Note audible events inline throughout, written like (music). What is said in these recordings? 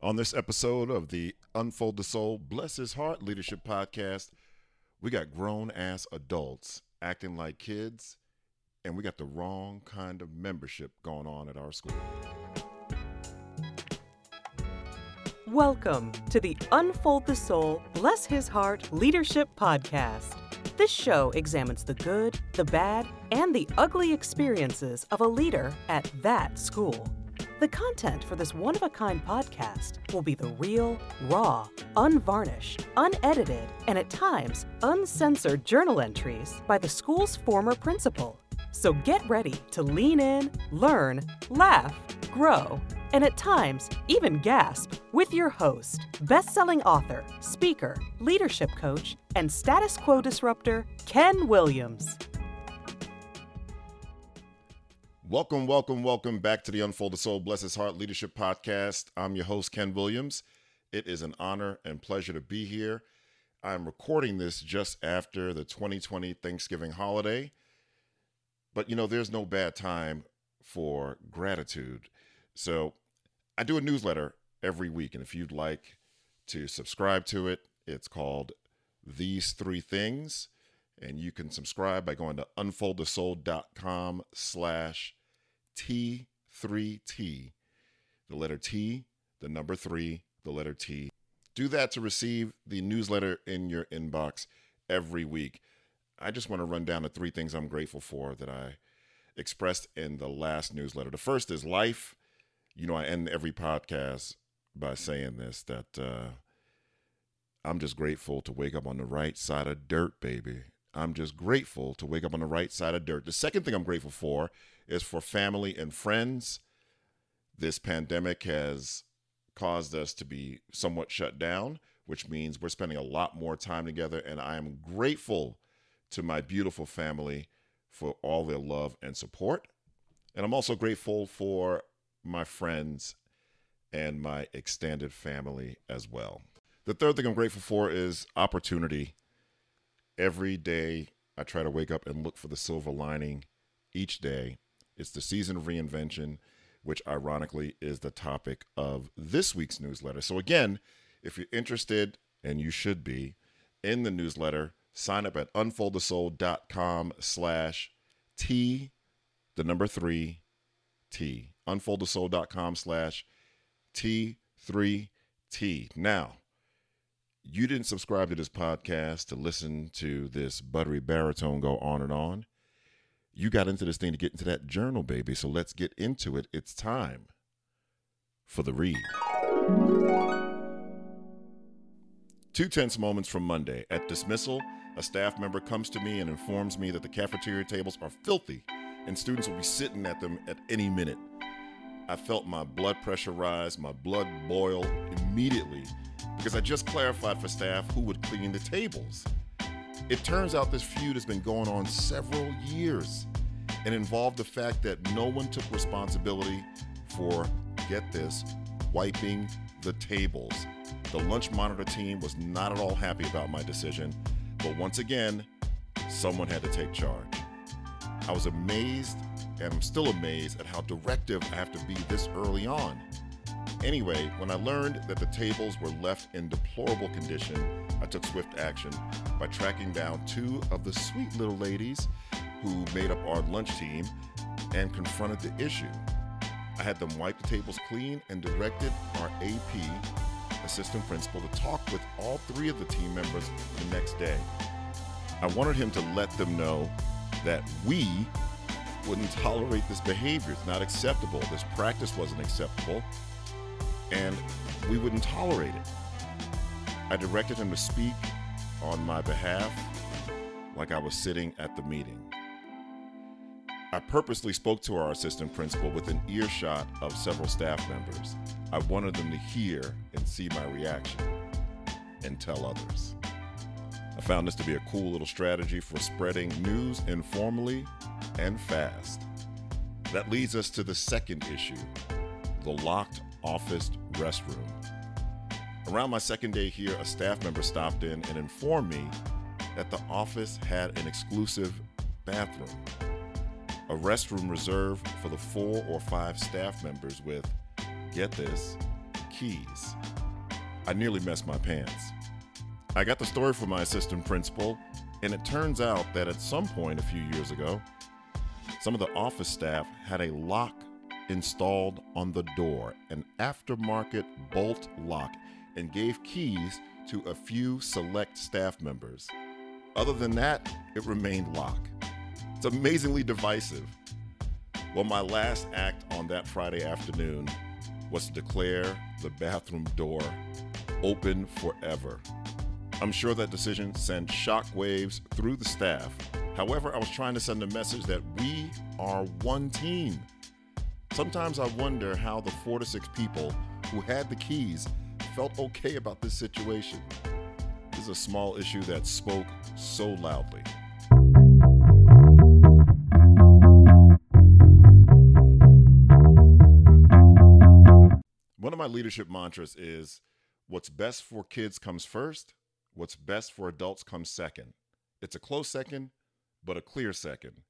On this episode of the Unfold the Soul, Bless His Heart Leadership Podcast, we got grown ass adults acting like kids, and we got the wrong kind of membership going on at our school. Welcome to the Unfold the Soul, Bless His Heart Leadership Podcast. This show examines the good, the bad, and the ugly experiences of a leader at that school. The content for this one of a kind podcast will be the real, raw, unvarnished, unedited, and at times uncensored journal entries by the school's former principal. So get ready to lean in, learn, laugh, grow, and at times even gasp with your host, best selling author, speaker, leadership coach, and status quo disruptor, Ken Williams. Welcome, welcome, welcome back to the Unfold the Soul, Bless His Heart Leadership Podcast. I'm your host, Ken Williams. It is an honor and pleasure to be here. I'm recording this just after the 2020 Thanksgiving holiday. But you know, there's no bad time for gratitude. So I do a newsletter every week. And if you'd like to subscribe to it, it's called These Three Things. And you can subscribe by going to unfoldthesoul.com slash T3T, the letter T, the number three, the letter T. Do that to receive the newsletter in your inbox every week. I just want to run down the three things I'm grateful for that I expressed in the last newsletter. The first is life. You know, I end every podcast by saying this that uh, I'm just grateful to wake up on the right side of dirt, baby. I'm just grateful to wake up on the right side of dirt. The second thing I'm grateful for is for family and friends. This pandemic has caused us to be somewhat shut down, which means we're spending a lot more time together. And I am grateful to my beautiful family for all their love and support. And I'm also grateful for my friends and my extended family as well. The third thing I'm grateful for is opportunity. Every day, I try to wake up and look for the silver lining each day. It's the season of reinvention, which ironically is the topic of this week's newsletter. So, again, if you're interested, and you should be, in the newsletter, sign up at unfoldthesoul.com slash T, the number three, T. Unfoldthesoul.com slash T3T. Now, you didn't subscribe to this podcast to listen to this buttery baritone go on and on. You got into this thing to get into that journal, baby. So let's get into it. It's time for the read. Two tense moments from Monday. At dismissal, a staff member comes to me and informs me that the cafeteria tables are filthy and students will be sitting at them at any minute. I felt my blood pressure rise, my blood boil immediately because I just clarified for staff who would clean the tables. It turns out this feud has been going on several years and involved the fact that no one took responsibility for, get this, wiping the tables. The lunch monitor team was not at all happy about my decision, but once again, someone had to take charge. I was amazed and I'm still amazed at how directive I have to be this early on. Anyway, when I learned that the tables were left in deplorable condition, I took swift action by tracking down two of the sweet little ladies who made up our lunch team and confronted the issue. I had them wipe the tables clean and directed our AP assistant principal to talk with all three of the team members the next day. I wanted him to let them know that we wouldn't tolerate this behavior. It's not acceptable. This practice wasn't acceptable, and we wouldn't tolerate it. I directed him to speak on my behalf like I was sitting at the meeting. I purposely spoke to our assistant principal within earshot of several staff members. I wanted them to hear and see my reaction and tell others. I found this to be a cool little strategy for spreading news informally and fast. That leads us to the second issue the locked office restroom. Around my second day here, a staff member stopped in and informed me that the office had an exclusive bathroom, a restroom reserved for the four or five staff members with, get this, keys. I nearly messed my pants. I got the story from my assistant principal, and it turns out that at some point a few years ago, some of the office staff had a lock installed on the door, an aftermarket bolt lock, and gave keys to a few select staff members. Other than that, it remained locked. It's amazingly divisive. Well, my last act on that Friday afternoon was to declare the bathroom door open forever. I'm sure that decision sent shockwaves through the staff. However, I was trying to send a message that we are one team. Sometimes I wonder how the four to six people who had the keys felt okay about this situation. This is a small issue that spoke so loudly. One of my leadership mantras is what's best for kids comes first, what's best for adults comes second. It's a close second, but a clear second.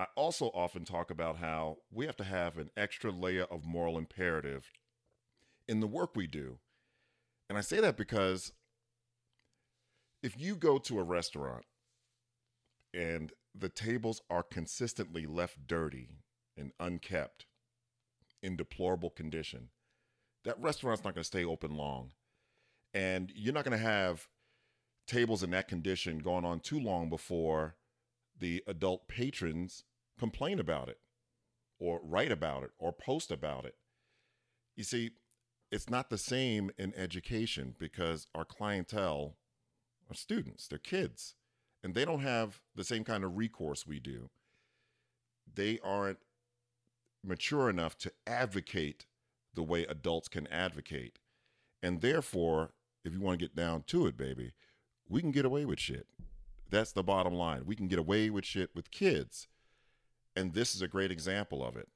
I also often talk about how we have to have an extra layer of moral imperative in the work we do. And I say that because if you go to a restaurant and the tables are consistently left dirty and unkept in deplorable condition, that restaurant's not going to stay open long. And you're not going to have tables in that condition going on too long before the adult patrons complain about it or write about it or post about it. You see, it's not the same in education because our clientele are students, they're kids, and they don't have the same kind of recourse we do. They aren't mature enough to advocate the way adults can advocate. And therefore, if you want to get down to it, baby, we can get away with shit. That's the bottom line. We can get away with shit with kids and this is a great example of it.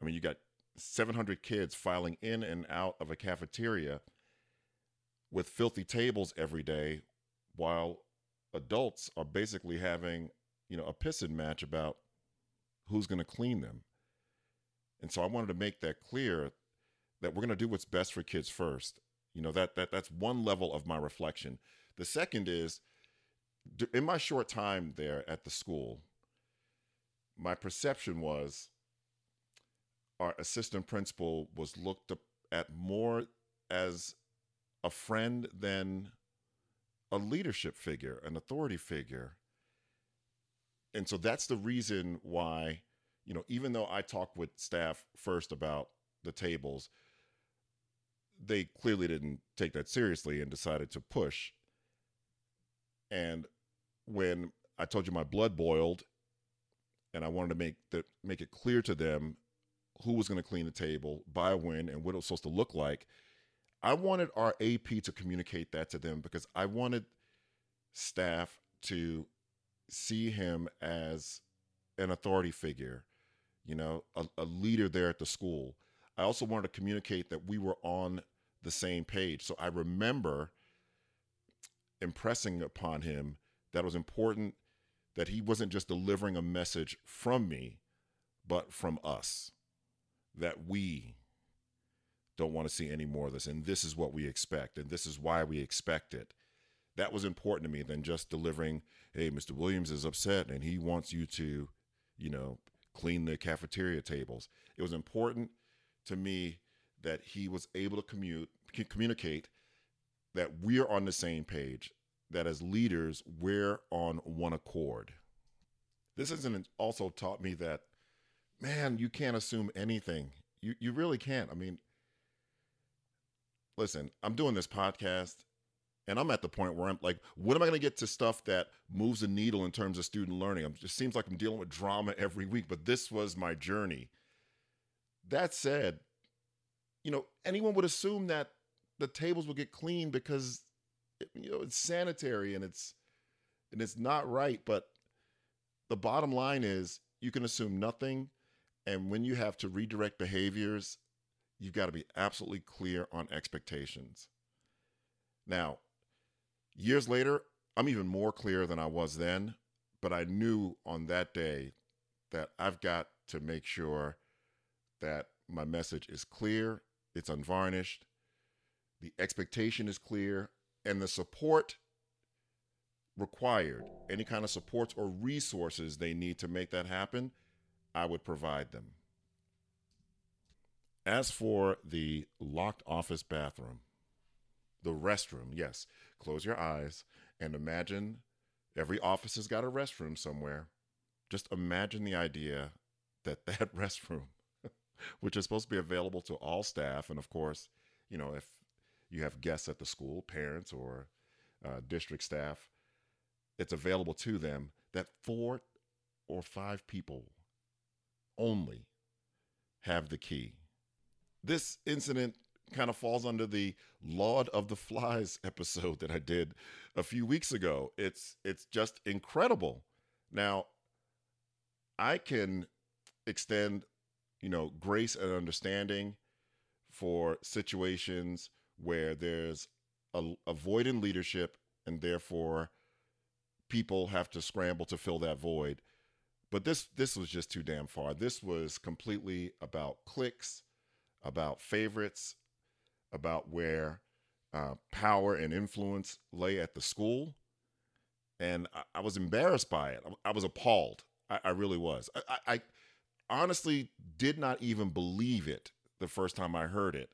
I mean, you got 700 kids filing in and out of a cafeteria with filthy tables every day while adults are basically having, you know, a pissing match about who's going to clean them. And so I wanted to make that clear that we're going to do what's best for kids first. You know, that that that's one level of my reflection. The second is in my short time there at the school, my perception was our assistant principal was looked at more as a friend than a leadership figure, an authority figure. And so that's the reason why, you know, even though I talked with staff first about the tables, they clearly didn't take that seriously and decided to push. And when I told you my blood boiled and I wanted to make that make it clear to them who was going to clean the table by when and what it was supposed to look like. I wanted our AP to communicate that to them because I wanted staff to see him as an authority figure, you know, a, a leader there at the school. I also wanted to communicate that we were on the same page. So I remember impressing upon him that it was important that he wasn't just delivering a message from me, but from us. That we don't want to see any more of this. And this is what we expect. And this is why we expect it. That was important to me than just delivering, hey, Mr. Williams is upset and he wants you to, you know, clean the cafeteria tables. It was important to me that he was able to commute, communicate that we're on the same page that as leaders, we're on one accord. This hasn't also taught me that, man, you can't assume anything. You, you really can't. I mean, listen, I'm doing this podcast and I'm at the point where I'm like, when am I going to get to stuff that moves the needle in terms of student learning? It just seems like I'm dealing with drama every week, but this was my journey. That said, you know, anyone would assume that the tables would get clean because you know it's sanitary and it's and it's not right but the bottom line is you can assume nothing. And when you have to redirect behaviors you've got to be absolutely clear on expectations. Now years later i'm even more clear than i was then but i knew on that day that i've got to make sure that my message is clear it's unvarnished the expectation is clear, and the support required, any kind of supports or resources they need to make that happen, I would provide them. As for the locked office bathroom, the restroom, yes, close your eyes and imagine every office has got a restroom somewhere. Just imagine the idea that that (laughs) restroom, which is supposed to be available to all staff, and of course, you know, if you have guests at the school, parents or uh, district staff, it's available to them that four or five people only have the key. This incident kind of falls under the Lord of the Flies (laughs) episode that I did a few weeks ago. It's it's just incredible. Now, I can extend, you know, grace and understanding for situations where there's a, a void in leadership and therefore people have to scramble to fill that void. But this this was just too damn far. This was completely about cliques, about favorites, about where uh, power and influence lay at the school, and I, I was embarrassed by it. I, I was appalled. I, I, really was. I, I honestly did not even believe it the first time I heard it.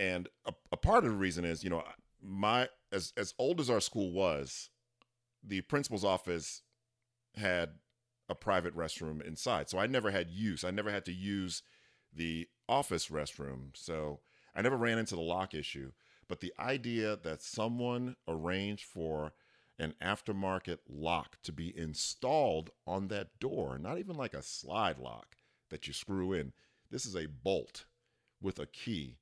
And a, a part of the reason is, you know, my as as old as our school was, the principal's office had a private restroom inside. So I never had use. I never had to use the office restroom. So I never ran into the lock issue. But the idea that someone arranged for an aftermarket lock to be installed on that door, not even like a slide lock that you screw in, this is a bolt with a key,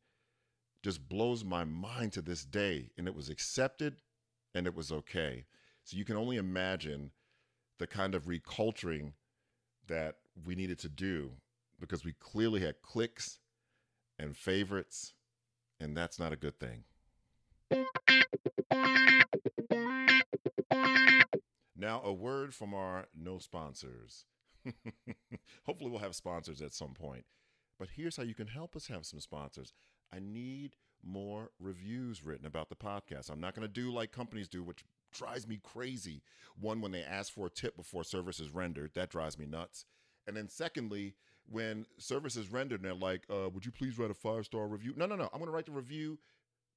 just blows my mind to this day. And it was accepted and it was okay. So you can only imagine the kind of reculturing that we needed to do because we clearly had cliques and favorites, and that's not a good thing. Now, a word from our no sponsors. (laughs) Hopefully, we'll have sponsors at some point. But here's how you can help us have some sponsors. I need more reviews written about the podcast. I'm not going to do like companies do, which drives me crazy. One, when they ask for a tip before service is rendered, that drives me nuts. And then secondly, when service is rendered and they're like, uh, would you please write a five star review? No, no, no. I'm going to write the review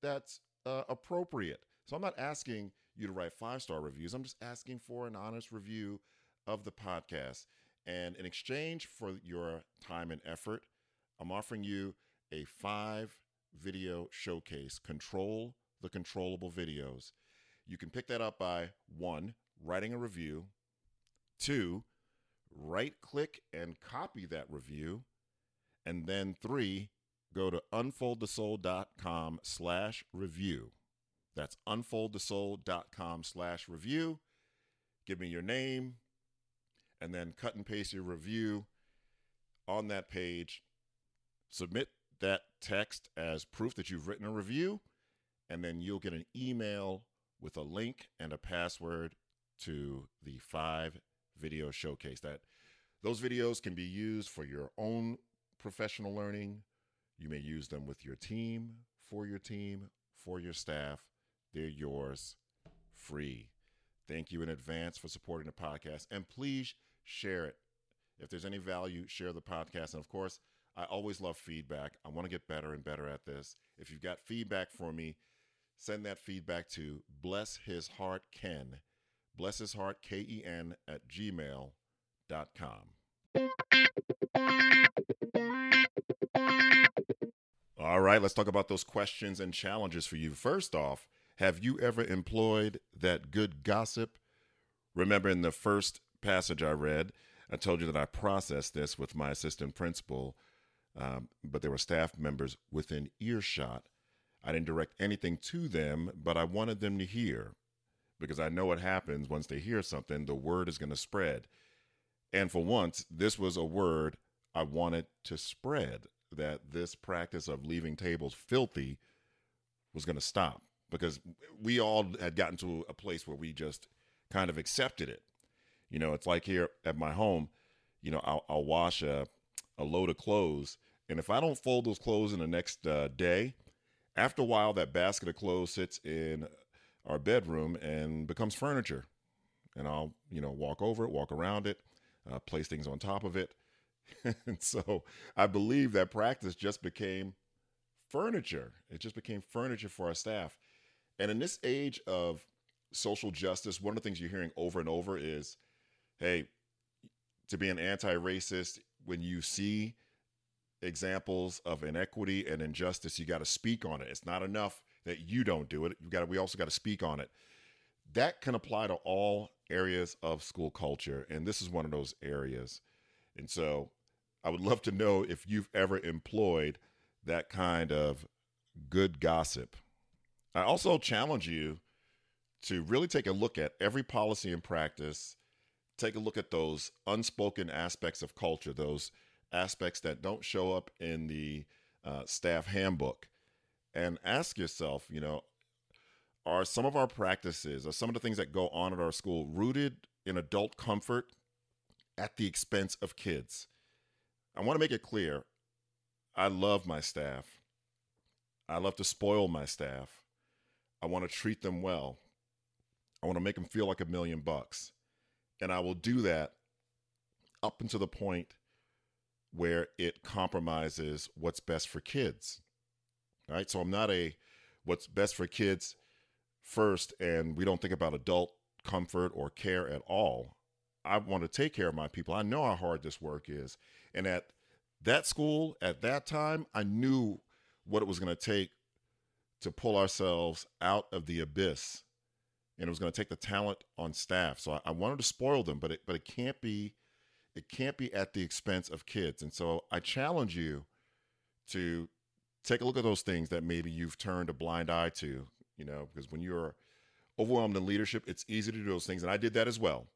that's uh, appropriate. So I'm not asking you to write five star reviews. I'm just asking for an honest review of the podcast. And in exchange for your time and effort, I'm offering you a five video showcase. Control the controllable videos. You can pick that up by one, writing a review, two, right click and copy that review, and then three, go to unfoldthesoul.com slash review. That's unfoldthesoul.com slash review. Give me your name and then cut and paste your review on that page. Submit that text as proof that you've written a review, and then you'll get an email with a link and a password to the five video showcase that those videos can be used for your own professional learning. You may use them with your team for your team for your staff. They're yours free. Thank you in advance for supporting the podcast and please share it. If there's any value share the podcast and of course i always love feedback. I want to get better and better at this. If you've got feedback for me send that feedback to bless his heart ken bless his heart k-e-n at gmail.com all right let's talk about those questions and challenges for you. First off have you ever employed that good gossip? Remember in the first passage i read i told you that i processed this with my assistant principal um, but there were staff members within earshot I didn't direct anything to them, but I wanted them to hear because I know what happens once they hear something, the word is going to spread. And for once, this was a word I wanted to spread that this practice of leaving tables filthy was going to stop because we all had gotten to a place where we just kind of accepted it. You know, it's like here at my home, you know, I'll, I'll wash a, a load of clothes. And if I don't fold those clothes in the next uh, day, after a while, that basket of clothes sits in our bedroom and becomes furniture. And I'll, you know, walk over it, walk around it, uh, place things on top of it. (laughs) and so I believe that practice just became furniture. It just became furniture for our staff. And in this age of social justice, one of the things you're hearing over and over is hey, to be an anti racist, when you see examples of inequity and injustice, you got to speak on it. It's not enough that you don't do it. You got we also got to speak on it. That can apply to all areas of school culture, and this is one of those areas. And so, I would love to know if you've ever employed that kind of good gossip. I also challenge you to really take a look at every policy and practice, take a look at those unspoken aspects of culture, those aspects that don't show up in the uh, staff handbook, and ask yourself, you know, are some of our practices, are some of the things that go on at our school rooted in adult comfort at the expense of kids? I want to make it clear I love my staff. I love to spoil my staff. I want to treat them well. I want to make them feel like a million bucks. And I will do that up until the point where it compromises what's best for kids. All right. So I'm not a what's best for kids first, and we don't think about adult comfort or care at all. I want to take care of my people. I know how hard this work is. And at that school, at that time, I knew what it was going to take to pull ourselves out of the abyss. And it was going to take the talent on staff. So I, I wanted to spoil them, but it, but it can't be it can't be at the expense of kids. And so I challenge you to take a look at those things that maybe you've turned a blind eye to, you know, because when you're overwhelmed in leadership, it's easy to do those things. And I did that as well.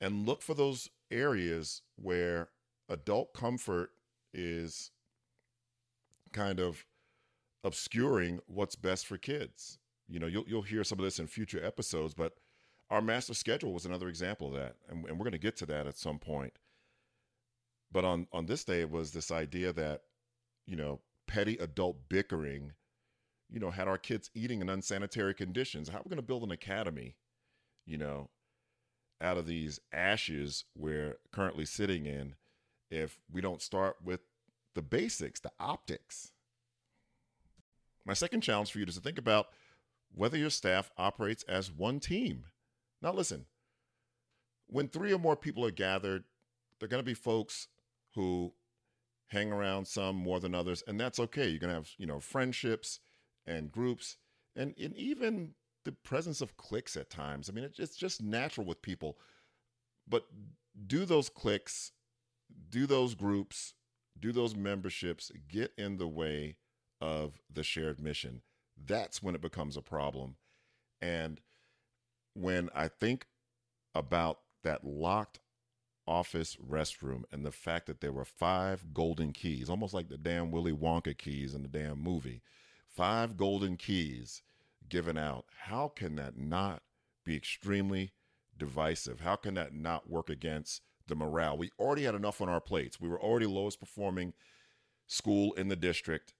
And look for those areas where adult comfort is kind of obscuring what's best for kids. You know, you'll you'll hear some of this in future episodes, but our master schedule was another example of that, and, and we're going to get to that at some point. But on on this day, it was this idea that you know petty adult bickering, you know, had our kids eating in unsanitary conditions. How are we going to build an academy, you know, out of these ashes we're currently sitting in, if we don't start with the basics, the optics? My second challenge for you is to think about whether your staff operates as one team. Now, listen, when three or more people are gathered, there are going to be folks who hang around some more than others, and that's okay. You're going to have, you know, friendships and groups, and, and even the presence of cliques at times. I mean, it's just natural with people. But do those cliques, do those groups, do those memberships get in the way of the shared mission? That's when it becomes a problem. And when I think about that locked office restroom and the fact that there were five golden keys, almost like the damn Willy Wonka keys in the damn movie, five golden keys given out, how can that not be extremely divisive? How can that not work against the morale? We already had enough on our plates. We were already lowest performing school in the district,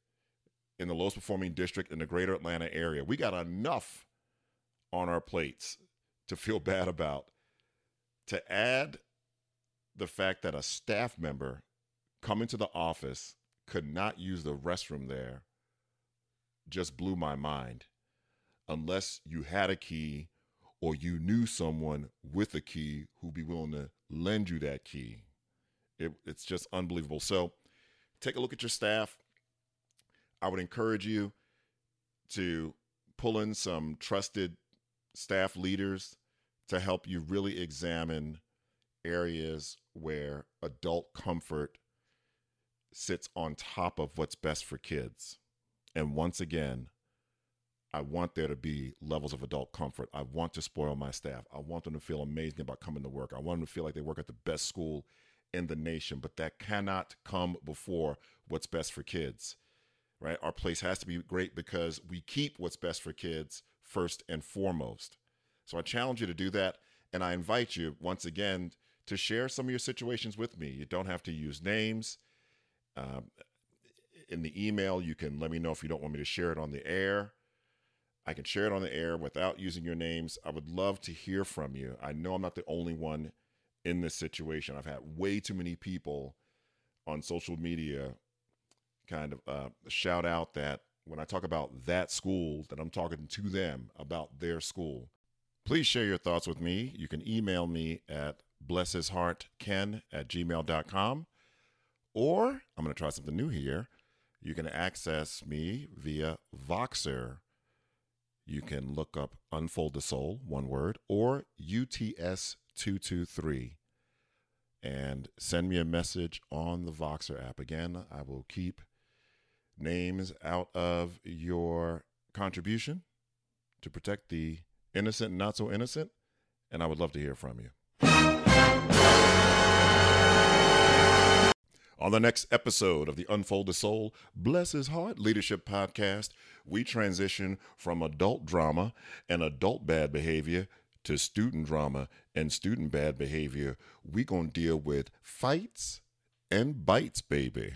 in the lowest performing district in the greater Atlanta area. We got enough on our plates to feel (laughs) bad about. To add the fact that a staff member coming to the office could not use the restroom there just blew my mind. Unless you had a key or you knew someone with a key who'd be willing to lend you that key. It, it's just unbelievable. So take a look at your staff. I would encourage you to pull in some trusted staff leaders to help you really examine areas where adult comfort sits on top of what's best for kids. And once again, I want there to be levels of adult comfort. I want to spoil my staff. I want them to feel amazing about coming to work. I want them to feel like they work at the best school in the nation, but that cannot come before what's best for kids. Right? Our place has to be great because we keep what's best for kids first and foremost. So I challenge you to do that. And I invite you once again to share some of your situations with me. You don't have to use names. Um, in the email, you can let me know if you don't want me to share it on the air. I can share it on the air without using your names. I would love to hear from you. I know I'm not the only one in this situation. I've had way too many people on social media kind of uh, shout out that when I talk about that school, that I'm talking to them about their school. Please share your thoughts with me. You can email me at blesshisheartken at gmail.com. Or I'm going to try something new here. You can access me via Voxer. You can look up Unfold the Soul, one word, or UTS223 and send me a message on the Voxer app. Again, I will keep names out of your contribution to protect the innocent not so innocent, and I would love to hear from you. On the next episode of the Unfold the Soul, Bless His Heart Leadership Podcast, we transition from adult drama and adult bad behavior to student drama and student bad behavior. we going to deal with fights and bites, baby.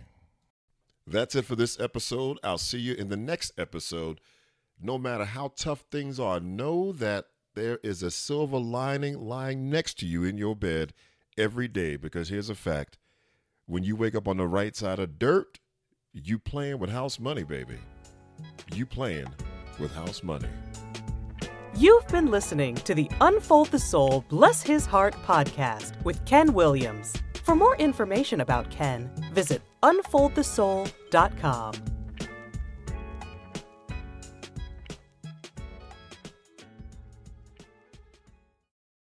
That's it for this episode. I'll see you in the next episode. No matter how tough things are, know that there is a silver lining lying next to you in your bed every day because here's a fact when you wake up on the right side of dirt, you playing with house money, baby. You playing with house money. You've been listening to the Unfold the Soul, Bless His Heart podcast with Ken Williams. For more information about Ken, visit unfoldthesoul.com.